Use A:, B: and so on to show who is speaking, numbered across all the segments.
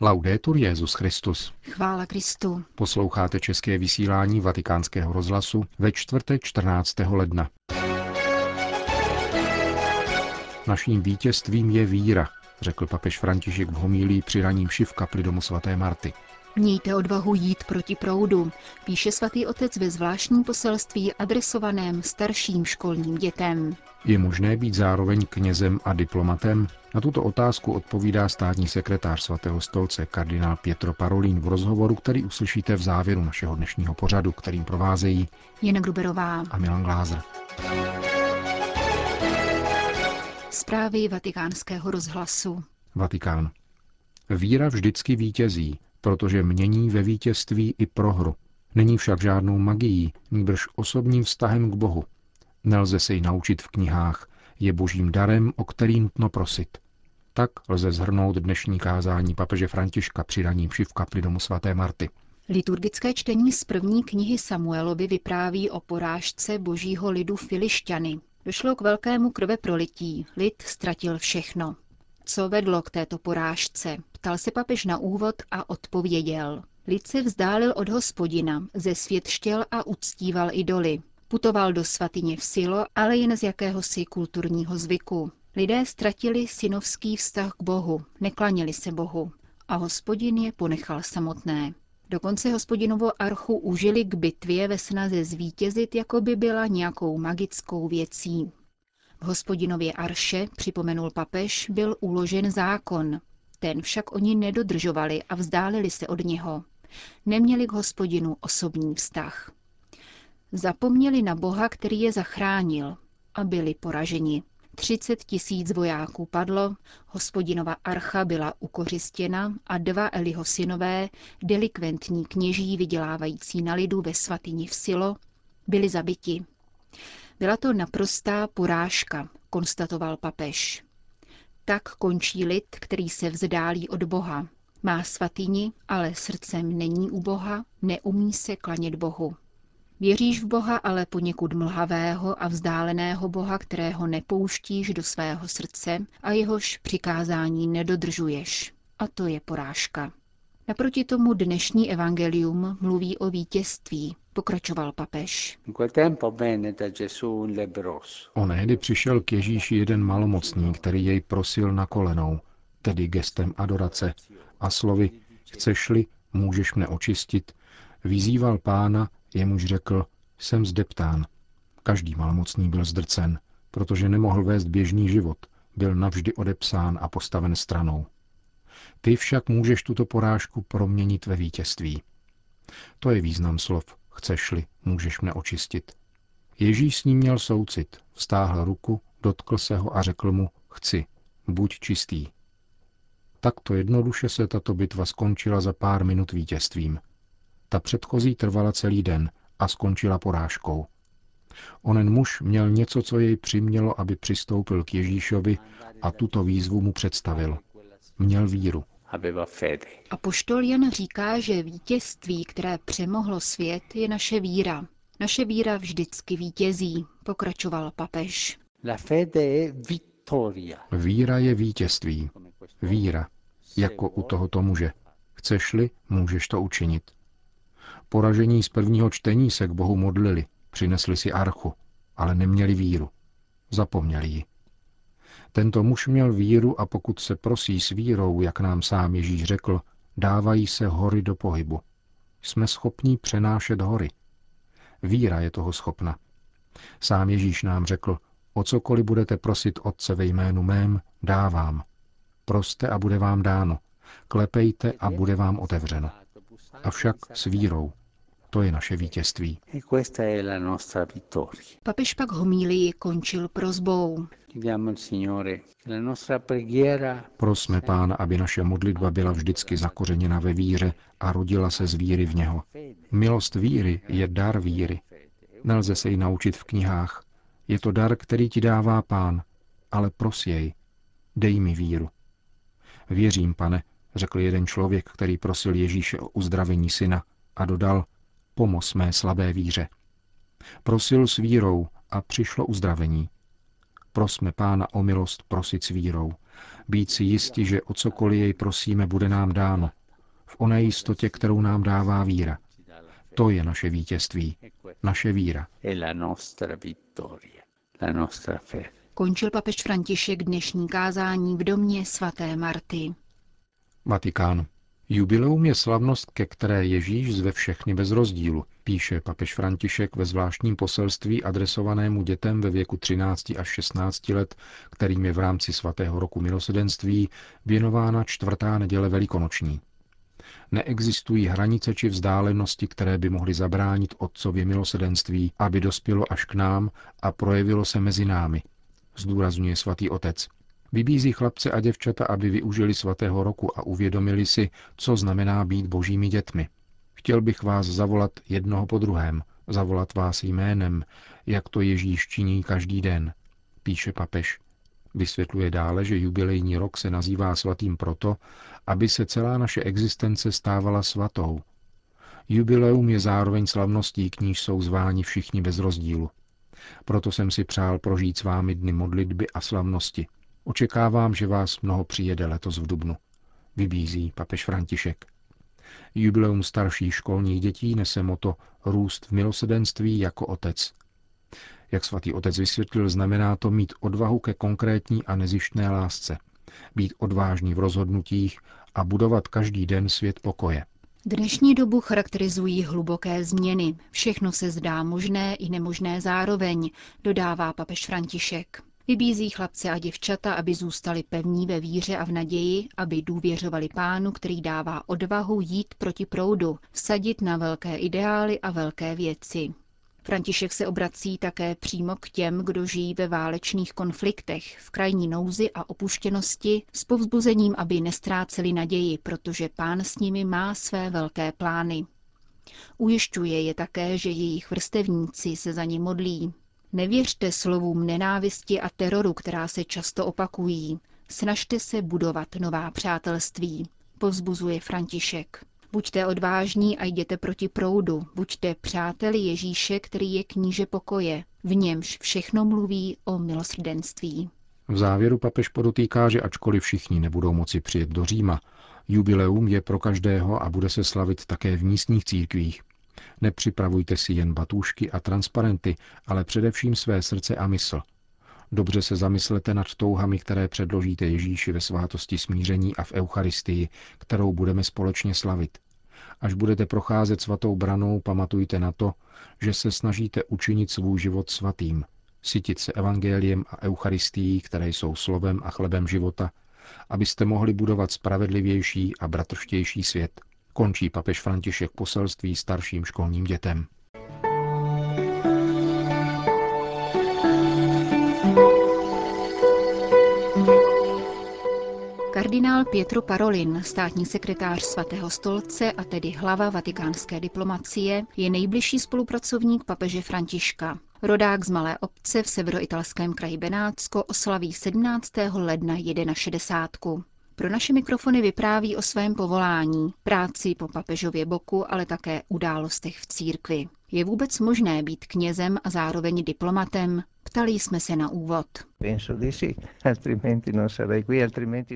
A: Laudetur Jezus Christus.
B: Chvála Kristu.
A: Posloucháte české vysílání Vatikánského rozhlasu ve čtvrtek 14. ledna. Naším vítězstvím je víra, řekl papež František v homílii při raním šiv kapli domu svaté Marty.
B: Mějte odvahu jít proti proudu, píše svatý otec ve zvláštním poselství adresovaném starším školním dětem.
A: Je možné být zároveň knězem a diplomatem? Na tuto otázku odpovídá státní sekretář svatého stolce kardinál Pietro Parolin v rozhovoru, který uslyšíte v závěru našeho dnešního pořadu, kterým provázejí
B: Jena Gruberová
A: a Milan Glázer.
B: Zprávy vatikánského rozhlasu.
A: Vatikán. Víra vždycky vítězí, protože mění ve vítězství i prohru. Není však žádnou magií, nýbrž osobním vztahem k Bohu. Nelze se ji naučit v knihách, je božím darem, o který nutno prosit. Tak lze zhrnout dnešní kázání papeže Františka při raním v kapli domu svaté Marty.
B: Liturgické čtení z první knihy Samuelovi vypráví o porážce božího lidu Filišťany. Došlo k velkému krve prolití, lid ztratil všechno. Co vedlo k této porážce? Ptal se papež na úvod a odpověděl. Lid se vzdálil od hospodina, ze svět štěl a uctíval idoly. Putoval do svatyně v Silo, ale jen z jakéhosi kulturního zvyku. Lidé ztratili synovský vztah k Bohu, neklanili se Bohu a hospodin je ponechal samotné. Dokonce hospodinovo archu užili k bitvě ve snaze zvítězit, jako by byla nějakou magickou věcí. V hospodinově arše, připomenul papež, byl uložen zákon. Ten však oni nedodržovali a vzdálili se od něho. Neměli k hospodinu osobní vztah. Zapomněli na Boha, který je zachránil a byli poraženi. 30 tisíc vojáků padlo, hospodinova archa byla ukořistěna a dva Eliho synové, delikventní kněží vydělávající na lidu ve svatyni v Silo, byli zabiti. Byla to naprostá porážka, konstatoval papež. Tak končí lid, který se vzdálí od Boha. Má svatyni, ale srdcem není u Boha, neumí se klanět Bohu. Věříš v Boha, ale poněkud mlhavého a vzdáleného Boha, kterého nepouštíš do svého srdce a jehož přikázání nedodržuješ. A to je porážka. Naproti tomu dnešní evangelium mluví o vítězství, pokračoval papež.
A: Onehdy přišel k Ježíši jeden malomocný, který jej prosil na kolenou, tedy gestem adorace, a slovy, chceš-li, můžeš mne očistit, vyzýval pána, jemuž řekl, jsem zdeptán. Každý malomocný byl zdrcen, protože nemohl vést běžný život, byl navždy odepsán a postaven stranou. Ty však můžeš tuto porážku proměnit ve vítězství. To je význam slov. Chceš-li, můžeš mne očistit. Ježíš s ním měl soucit, vstáhl ruku, dotkl se ho a řekl mu, chci, buď čistý. Takto jednoduše se tato bitva skončila za pár minut vítězstvím. Ta předchozí trvala celý den a skončila porážkou. Onen muž měl něco, co jej přimělo, aby přistoupil k Ježíšovi a tuto výzvu mu představil. Měl víru.
B: A poštol Jan říká, že vítězství, které přemohlo svět, je naše víra. Naše víra vždycky vítězí, pokračoval papež.
A: Víra je vítězství. Víra, jako u tohoto muže. Chceš-li, můžeš to učinit. Poražení z prvního čtení se k Bohu modlili, přinesli si archu, ale neměli víru. Zapomněli ji. Tento muž měl víru a pokud se prosí s vírou, jak nám sám Ježíš řekl, dávají se hory do pohybu. Jsme schopní přenášet hory. Víra je toho schopna. Sám Ježíš nám řekl, o cokoliv budete prosit Otce ve jménu mém, dávám. Proste a bude vám dáno. Klepejte a bude vám otevřeno. Avšak s vírou. To je naše vítězství.
B: Papež pak homílii končil prozbou.
A: Prosme Pána, aby naše modlitba byla vždycky zakořeněna ve víře a rodila se z víry v něho. Milost víry je dar víry. Nelze se ji naučit v knihách. Je to dar, který ti dává Pán, ale pros jej. Dej mi víru. Věřím, pane, řekl jeden člověk, který prosil Ježíše o uzdravení syna a dodal, pomoz mé slabé víře. Prosil s vírou a přišlo uzdravení. Prosme Pána o milost prosit s vírou. Být si jisti, že o cokoliv jej prosíme, bude nám dáno. V oné jistotě, kterou nám dává víra. To je naše vítězství, naše víra.
B: Končil papež František dnešní kázání v domě svaté Marty.
A: Vatikán. Jubileum je slavnost, ke které Ježíš zve všechny bez rozdílu, píše papež František ve zvláštním poselství adresovanému dětem ve věku 13 až 16 let, kterým je v rámci svatého roku milosedenství věnována čtvrtá neděle velikonoční. Neexistují hranice či vzdálenosti, které by mohly zabránit Otcově milosedenství, aby dospělo až k nám a projevilo se mezi námi, zdůrazňuje svatý otec. Vybízí chlapce a děvčata, aby využili svatého roku a uvědomili si, co znamená být božími dětmi. Chtěl bych vás zavolat jednoho po druhém, zavolat vás jménem, jak to Ježíš činí každý den, píše papež. Vysvětluje dále, že jubilejní rok se nazývá svatým proto, aby se celá naše existence stávala svatou. Jubileum je zároveň slavností, k níž jsou zváni všichni bez rozdílu. Proto jsem si přál prožít s vámi dny modlitby a slavnosti. Očekávám, že vás mnoho přijede letos v Dubnu. Vybízí papež František. Jubileum starších školních dětí nese moto Růst v milosedenství jako otec. Jak svatý otec vysvětlil, znamená to mít odvahu ke konkrétní a nezištné lásce, být odvážný v rozhodnutích a budovat každý den svět pokoje.
B: Dnešní dobu charakterizují hluboké změny. Všechno se zdá možné i nemožné zároveň, dodává papež František. Vybízí chlapce a děvčata, aby zůstali pevní ve víře a v naději, aby důvěřovali pánu, který dává odvahu jít proti proudu, vsadit na velké ideály a velké věci. František se obrací také přímo k těm, kdo žijí ve válečných konfliktech, v krajní nouzi a opuštěnosti, s povzbuzením, aby nestráceli naději, protože pán s nimi má své velké plány. Ujišťuje je také, že jejich vrstevníci se za ně modlí. Nevěřte slovům nenávisti a teroru, která se často opakují. Snažte se budovat nová přátelství, povzbuzuje František. Buďte odvážní a jděte proti proudu. Buďte přáteli Ježíše, který je kníže pokoje. V němž všechno mluví o milosrdenství.
A: V závěru papež podotýká, že ačkoliv všichni nebudou moci přijet do Říma, jubileum je pro každého a bude se slavit také v místních církvích. Nepřipravujte si jen batůšky a transparenty, ale především své srdce a mysl. Dobře se zamyslete nad touhami, které předložíte Ježíši ve svátosti smíření a v Eucharistii, kterou budeme společně slavit. Až budete procházet svatou branou, pamatujte na to, že se snažíte učinit svůj život svatým, sytit se evangeliem a eucharistií, které jsou slovem a chlebem života, abyste mohli budovat spravedlivější a bratrštější svět. Končí papež František poselství starším školním dětem.
B: Kardinál Pietro Parolin, státní sekretář svatého stolce a tedy hlava vatikánské diplomacie, je nejbližší spolupracovník papeže Františka. Rodák z malé obce v severoitalském kraji Benátsko oslaví 17. ledna 61. Pro naše mikrofony vypráví o svém povolání, práci po papežově boku, ale také událostech v církvi. Je vůbec možné být knězem a zároveň diplomatem? Ptali jsme se na úvod.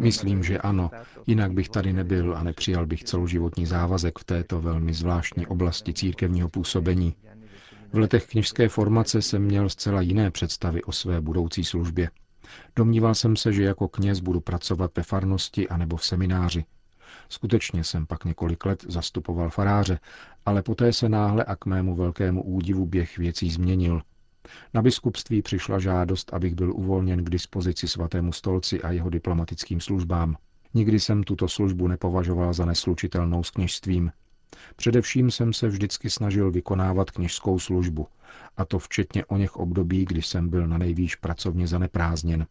A: Myslím, že ano, jinak bych tady nebyl a nepřijal bych celoživotní závazek v této velmi zvláštní oblasti církevního působení. V letech kněžské formace jsem měl zcela jiné představy o své budoucí službě. Domníval jsem se, že jako kněz budu pracovat ve farnosti anebo v semináři. Skutečně jsem pak několik let zastupoval faráře, ale poté se náhle a k mému velkému údivu běh věcí změnil. Na biskupství přišla žádost, abych byl uvolněn k dispozici svatému stolci a jeho diplomatickým službám. Nikdy jsem tuto službu nepovažoval za neslučitelnou s kněžstvím. Především jsem se vždycky snažil vykonávat kněžskou službu, a to včetně o něch období, kdy jsem byl na nejvýš pracovně zaneprázdněn.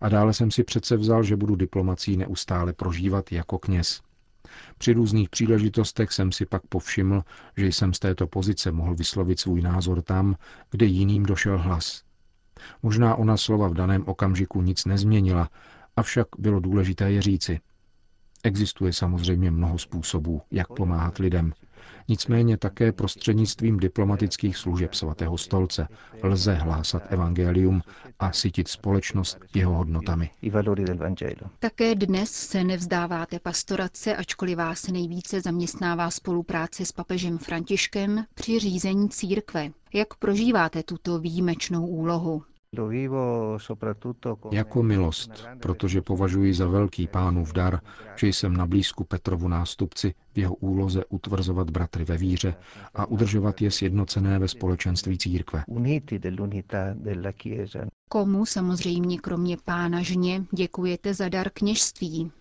A: A dále jsem si přece vzal, že budu diplomací neustále prožívat jako kněz. Při různých příležitostech jsem si pak povšiml, že jsem z této pozice mohl vyslovit svůj názor tam, kde jiným došel hlas. Možná ona slova v daném okamžiku nic nezměnila, avšak bylo důležité je říci. Existuje samozřejmě mnoho způsobů, jak pomáhat lidem, Nicméně také prostřednictvím diplomatických služeb svatého stolce lze hlásat evangelium a sytit společnost jeho hodnotami.
B: Také dnes se nevzdáváte pastorace, ačkoliv vás nejvíce zaměstnává spolupráce s papežem Františkem při řízení církve. Jak prožíváte tuto výjimečnou úlohu?
A: Jako milost, protože považuji za velký pánův dar, že jsem na blízku Petrovu nástupci v jeho úloze utvrzovat bratry ve víře a udržovat je sjednocené ve společenství církve.
B: Komu samozřejmě kromě pána žně děkujete za dar kněžství?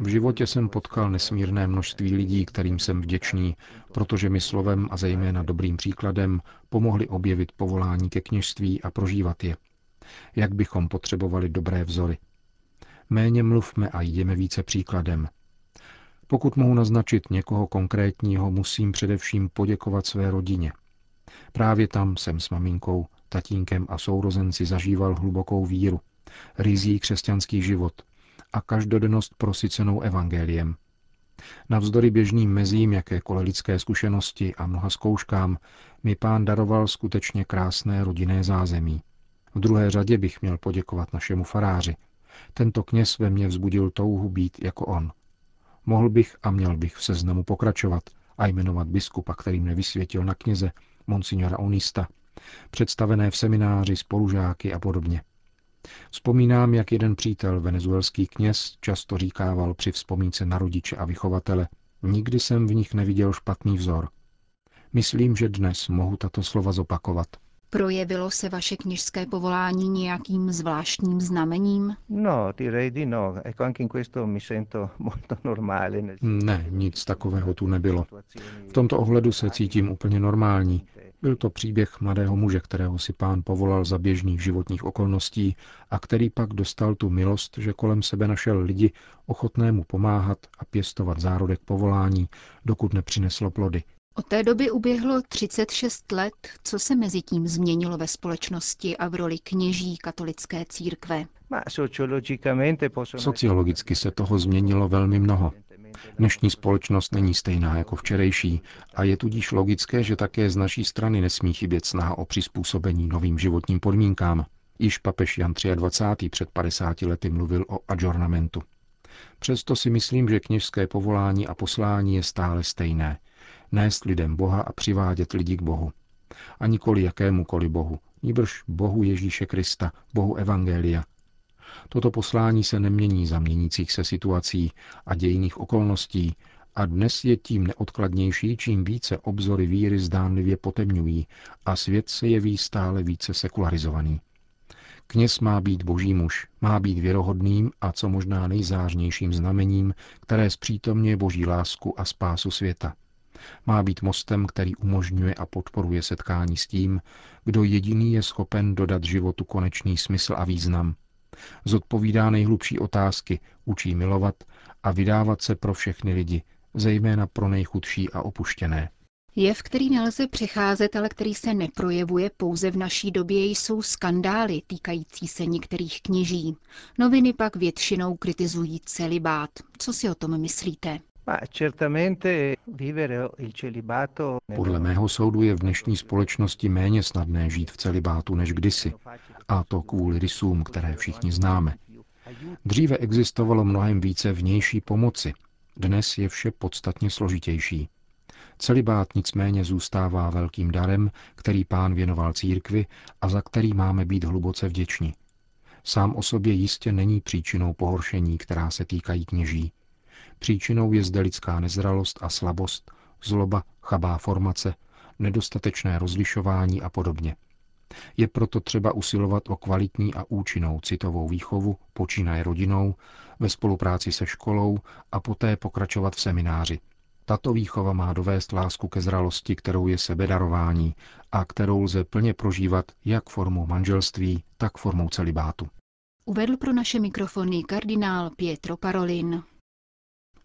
A: V životě jsem potkal nesmírné množství lidí, kterým jsem vděčný, protože mi slovem a zejména dobrým příkladem pomohli objevit povolání ke kněžství a prožívat je. Jak bychom potřebovali dobré vzory. Méně mluvme a jdeme více příkladem. Pokud mohu naznačit někoho konkrétního, musím především poděkovat své rodině – Právě tam jsem s maminkou, tatínkem a sourozenci zažíval hlubokou víru, rizí křesťanský život a každodennost prosycenou evangeliem. Navzdory běžným mezím jakékoliv lidské zkušenosti a mnoha zkouškám mi pán daroval skutečně krásné rodinné zázemí. V druhé řadě bych měl poděkovat našemu faráři. Tento kněz ve mně vzbudil touhu být jako on. Mohl bych a měl bych v seznamu pokračovat a jmenovat biskupa, který mě vysvětil na kněze, monsignora Onista, představené v semináři, spolužáky a podobně. Vzpomínám, jak jeden přítel, venezuelský kněz, často říkával při vzpomínce na rodiče a vychovatele, nikdy jsem v nich neviděl špatný vzor. Myslím, že dnes mohu tato slova zopakovat.
B: Projevilo se vaše kněžské povolání nějakým zvláštním znamením?
A: No, direi di no. Ecco, anche in questo mi sento molto normale. Ne, nic takového tu nebylo. V tomto ohledu se cítím úplně normální. Byl to příběh mladého muže, kterého si pán povolal za běžných životních okolností a který pak dostal tu milost, že kolem sebe našel lidi ochotné mu pomáhat a pěstovat zárodek povolání, dokud nepřineslo plody.
B: Od té doby uběhlo 36 let, co se mezi tím změnilo ve společnosti a v roli kněží katolické církve.
A: Sociologicky se toho změnilo velmi mnoho. Dnešní společnost není stejná jako včerejší a je tudíž logické, že také z naší strany nesmí chybět snaha o přizpůsobení novým životním podmínkám. Již papež Jan 23. před 50 lety mluvil o adjornamentu. Přesto si myslím, že kněžské povolání a poslání je stále stejné – nést lidem Boha a přivádět lidi k Bohu. A nikoli jakémukoli Bohu, níbrž Bohu Ježíše Krista, Bohu Evangelia. Toto poslání se nemění za měnících se situací a dějných okolností a dnes je tím neodkladnější, čím více obzory víry zdánlivě potemňují a svět se jeví stále více sekularizovaný. Kněz má být boží muž, má být věrohodným a co možná nejzářnějším znamením, které zpřítomňuje boží lásku a spásu světa. Má být mostem, který umožňuje a podporuje setkání s tím, kdo jediný je schopen dodat životu konečný smysl a význam. Zodpovídá nejhlubší otázky, učí milovat a vydávat se pro všechny lidi, zejména pro nejchudší a opuštěné.
B: Jev, který nelze přecházet, ale který se neprojevuje pouze v naší době, jsou skandály týkající se některých kněží. Noviny pak většinou kritizují celibát. Co si o tom myslíte?
A: Podle mého soudu je v dnešní společnosti méně snadné žít v celibátu než kdysi, a to kvůli rysům, které všichni známe. Dříve existovalo mnohem více vnější pomoci, dnes je vše podstatně složitější. Celibát nicméně zůstává velkým darem, který pán věnoval církvi a za který máme být hluboce vděční. Sám o sobě jistě není příčinou pohoršení, která se týkají kněží. Příčinou je zde lidská nezralost a slabost, zloba, chabá formace, nedostatečné rozlišování a podobně. Je proto třeba usilovat o kvalitní a účinnou citovou výchovu, počínaje rodinou, ve spolupráci se školou a poté pokračovat v semináři. Tato výchova má dovést lásku ke zralosti, kterou je sebedarování a kterou lze plně prožívat jak formou manželství, tak formou celibátu.
B: Uvedl pro naše mikrofony kardinál Pietro Parolin.